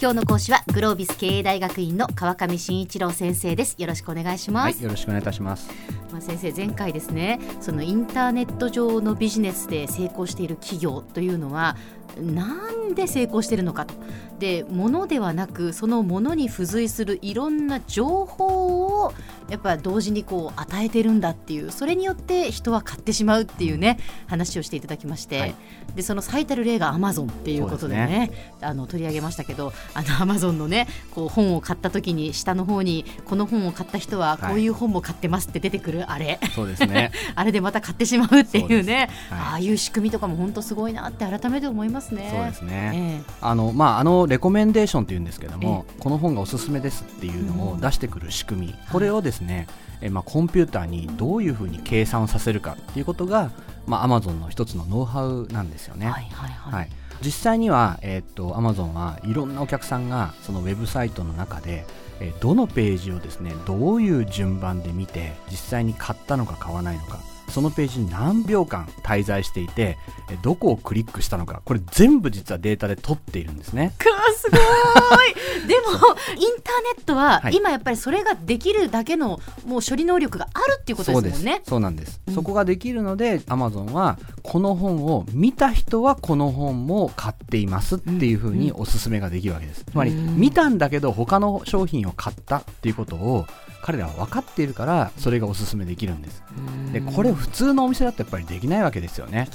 今日の講師はグロービス経営大学院の川上真一郎先生ですよろしくお願いします、はい、よろしくお願いいたします。まあ、先生前回ですねそのインターネット上のビジネスで成功している企業というのはなんで成功しているのかと。で物ではなくそのものに付随するいろんな情報をやっぱ同時にこう与えてるんだっていうそれによって人は買ってしまうっていうね話をしていただきまして、はい。でその最たる例がアマゾンっていうことでねあの取り上げましたけどあのアマゾンのねこう本を買った時に下の方にこの本を買った人はこういう本も買ってますって出てくるあれ、そうですね。あれでまた買ってしまうっていうね。はい。ああいう仕組みとかも本当すごいなって改めて思いますね。そうですね。えあのまああのレコメンデーションっていうんですけども、この本がおすすめですっていうのを出してくる仕組み、これをですね、えまあコンピューターにどういうふうに計算をさせるかっていうことが、まあアマゾンの一つのノウハウなんですよね。えはいはいはい。はい、実際には、えーっと Amazon はいろんなお客さんがそのウェブサイトの中で、えーどのページをですねどういう順番で見て実際に買ったのか買わないのかそのページに何秒間滞在していてえーどこをクリックしたのかこれ全部実はデータで取っているんですね。すごい。でもインターネットははい。今やっぱりそれができるだけのもう処理能力があるっていうことですもんね。そうなんです、うん。そこができるので Amazon はこの本を見た人はこの本も買っていますっていうふうにおすすめができるわけです、つまりうん。見たんだけど他の商品を買ったっていうことを彼らは分かっているからそれがおすすめできるんです。でこれ普通のお店だとやっぱりできないわけですよね。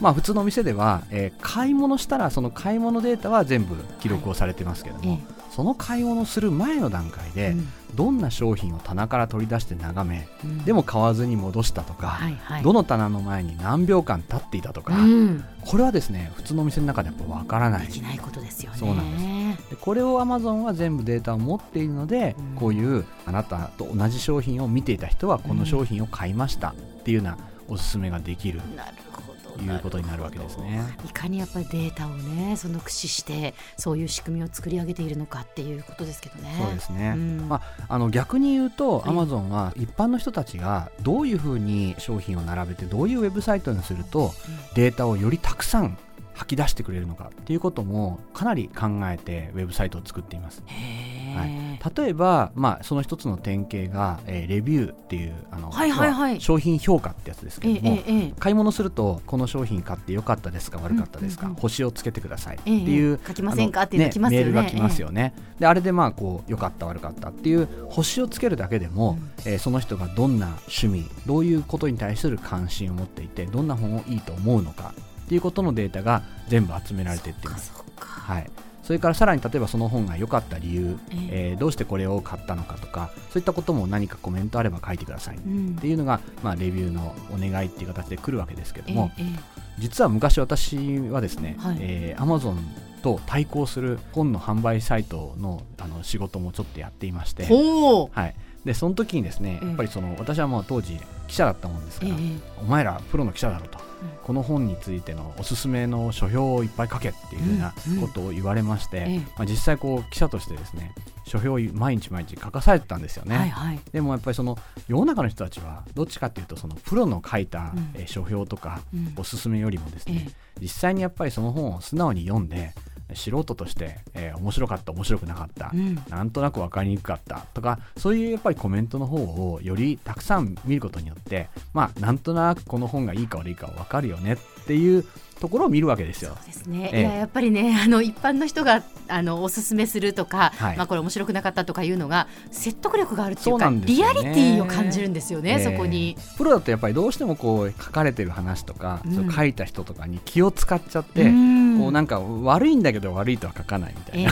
まあ普通のお店では、えー買い物したらその買い物データは全部記録をされてますけども、えその買い物する前の段階で、えうん。どんな商品を棚から取り出して眺めうん。でも買わずに戻したとか、はいはい。どの棚の前に何秒間経っていたとか、うん。これはですね普通のお店の中でやっぱわからない。できないことですよね。そうなんでこれを Amazon は全部データを持っているので、うん。こういうあなたと同じ商品を見ていた人はこの商品を買いましたっていうようなおすすめができるなるほどということになるわけですね。いかにやっぱりデータをねその駆使してそういう仕組みを作り上げているのかっていうことですけどね。そうですね、うんまあ、あの逆に言うと、ええ Amazon は一般の人たちがどういうふうに商品を並べてどういうウェブサイトにするとデータをよりたくさん吐き出してくれるのかっていうこともかなり考えてウェブサイトを作っています。へはー例えば、まあ、その一つの典型が、えーレビューっていうあの、はいはいはい。まあ商品評価ってやつですけえども、えええ買い物するとこの商品買って良かったですか悪かったですか、うんうん。うん星をつけてくださいってええいう、書きませんかっていうのすよね。メールが来ますよね、であれでまあこう良かった悪かったっていう星をつけるだけでも、えーその人がどんな趣味どういうことに対する関心を持っていてどんな本をいいと思うのかっていうことのデータが全部集められていっています。はい、それからさらに例えばその本が良かった理由、ええ。えーどうしてこれを買ったのかとかそういったことも何かコメントあれば書いてくださいっうん。ていうのが、まあ、レビューのお願いっていう形で来るわけですけども、実は昔私はですね、はい。えー Amazon と対抗する本の販売サイトのあの仕事もちょっとやっていましてはい、でその時にですねええ。やっぱりその私はまあ当時記者だったもんですから、ええ。お前らプロの記者だろと、この本についてのおすすめの書評をいっぱい書けっていうふうなことを言われまして、ええ。まあ、実際こう記者としてですね書評を毎日毎日書かされてたんですよね、はいはい。でもやっぱりその世の中の人たちはどっちかっていうとそのプロの書いた、うん。えー書評とかうん。おすすめよりもですね、え。実際にやっぱりその本を素直に読んで素人として、えー面白かった面白くなかった、えうん。なんとなく分かりにくかったとかそういうやっぱりコメントの方をよりたくさん見ることによってまあなんとなくこの本がいいか悪いか分かるよねっていうところを見るわけですよ。そう。ですね、ええ。いややっぱりね あの一般の人があのおすすめするとか、はい。まあ、これ面白くなかったとかいうのが説得力があるっていうかね。リアリティを感じるんですよね、えーそこに。プロだとやっぱりどうしてもこう書かれてる話とか、うん。書いた人とかに気を使っちゃって、うん。こうなんか悪いんだけど悪いとは書かないみたいえ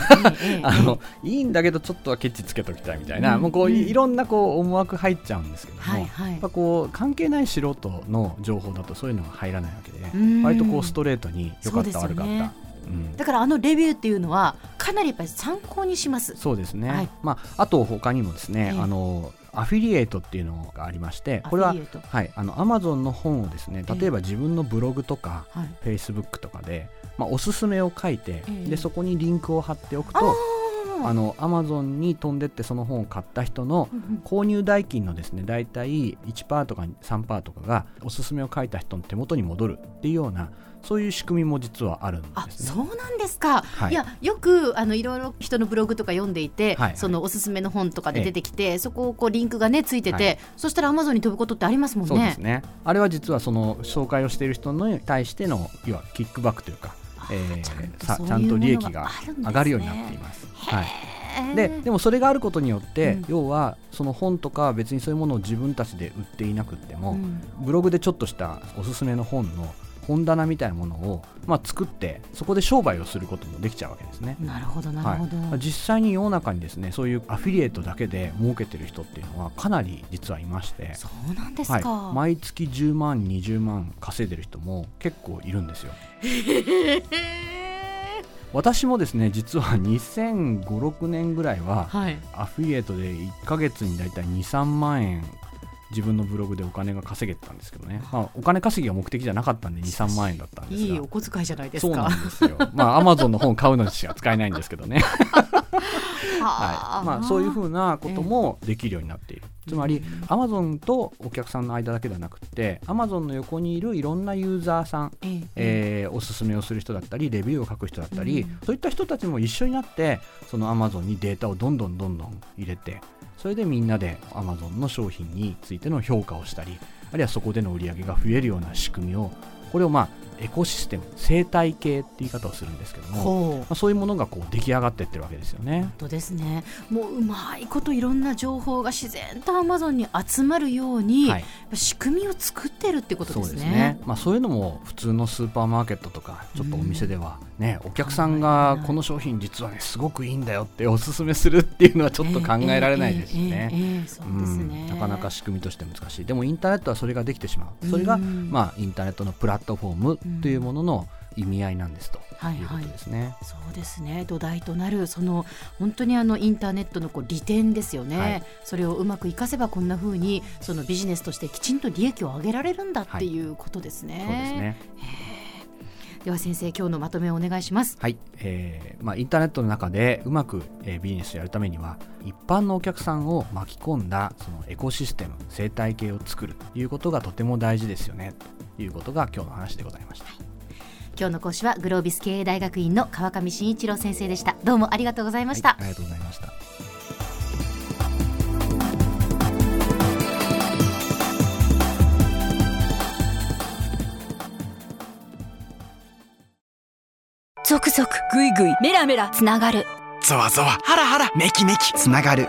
えな。あのいいんだけどちょっとはケチつけときたいみたいな、うん。もうこううん。いいろんなこう思惑入っちゃうんですけども、はいはい。やっぱこう関係ない素人の情報だとそういうのが入らないわけで、うん。割とこうストレートに良かった、ね悪かった、うん。だからあのレビューっていうのはかなりやっぱり参考にします。そうですね、はい。まあ、あと他にもですね、ええ。あのアフィリエイトっていうのがありましてこれははい、あの Amazon の本をですねええ。例えば自分のブログとか、はい、Facebook とかで、まあ、おすすめを書いて、ええ。でそこにリンクを貼っておくあと、あのアマゾンに飛んでってその本を買った人の購入代金のですね大体1%とか3%とかがおすすめを書いた人の手元に戻るっていうようなそういう仕組みも実はあるんですね。そうなんですか。はい、いやよくあのいろいろ人のブログとか読んでいて、はいはい、そのおすすめの本とかで出てきて、ええ、そこをこうリンクがねついてて、はい、そしたらアマゾンに飛ぶことってありますもんね。そうですね。あれは実はその紹介をしている人に対してのいわキックバックというか、えー、ちゃちゃんと利益が上がるようになっています。はい。ででもそれがあることによって、うん、要はその本とか別にそういうものを自分たちで売っていなくても、うん、ブログでちょっとしたおすすめの本の本棚みたいなものを、まあ、作ってそこで商売をすることもできちゃうわけですね。なるほどなるほど、はい、実際に世の中にですねそういうアフィリエイトだけで儲けてる人っていうのはかなり実はいましてそうなんですか、はい、毎月10万20万稼いでる人も結構いるんですよ。私もですね実は2005、6年ぐらいは、はい、アフィリエイトで1か月に大体2、3万円自分のブログでお金が稼げてたんですけどね、まあ、お金稼ぎが目的じゃなかったんで23万円だったんですが。いいお小遣いじゃないですか。そうなんですよ。まあアマゾンの本買うのにしか使えないんですけどね。はい。まあ、そういうふうなこともできるようになっている、つまりアマゾンとお客さんの間だけではなくてアマゾンの横にいるいろんなユーザーさん、ええ。ー、おすすめをする人だったりレビューを書く人だったり、そういった人たちも一緒になってそのアマゾンにデータをどんどんどんどん入れてそれでみんなで Amazon の商品についての評価をしたりあるいはそこでの売り上げが増えるような仕組みをこれをまあエコシステム生態系って言い方をするんですけども、まあ、そういうものがこう出来上がっていってるわけですよね。本当ですねもううまいこといろんな情報が自然とアマゾンに集まるように、はい、仕組みを作ってるってことですね。そうですねまあ、そういうのも普通のスーパーマーケットとかちょっとお店ではね、うん、お客さんがこの商品実はねすごくいいんだよっておすすめするっていうのはちょっと考えられないですしね。なかなか仕組みとして難しいでもインターネットはそれができてしまうそれが、まあ、インターネットのプラットフォームというものの意味合いなんですと。いうことですね。はいはい、そうですね。土台となるその本当にあのインターネットのこう利点ですよね、はい、それをうまく生かせばこんなふうにそのビジネスとしてきちんと利益を上げられるんだってい。うことですね。そうですね。では先生今日のまとめをお願いします。はい、えーまあ、インターネットの中でうまく、えー、ビジネスをやるためには一般のお客さんを巻き込んだそのエコシステム生態系を作るということがとても大事ですよね。ということが今日の話でございました、はい。今日の講師はグロービス経営大学院の川上真一郎先生でした。どうもありがとうございました、はい、ありがとうございました。続々ぐいぐいメラメラつながる。ゾワゾワハラハラメキメキつながる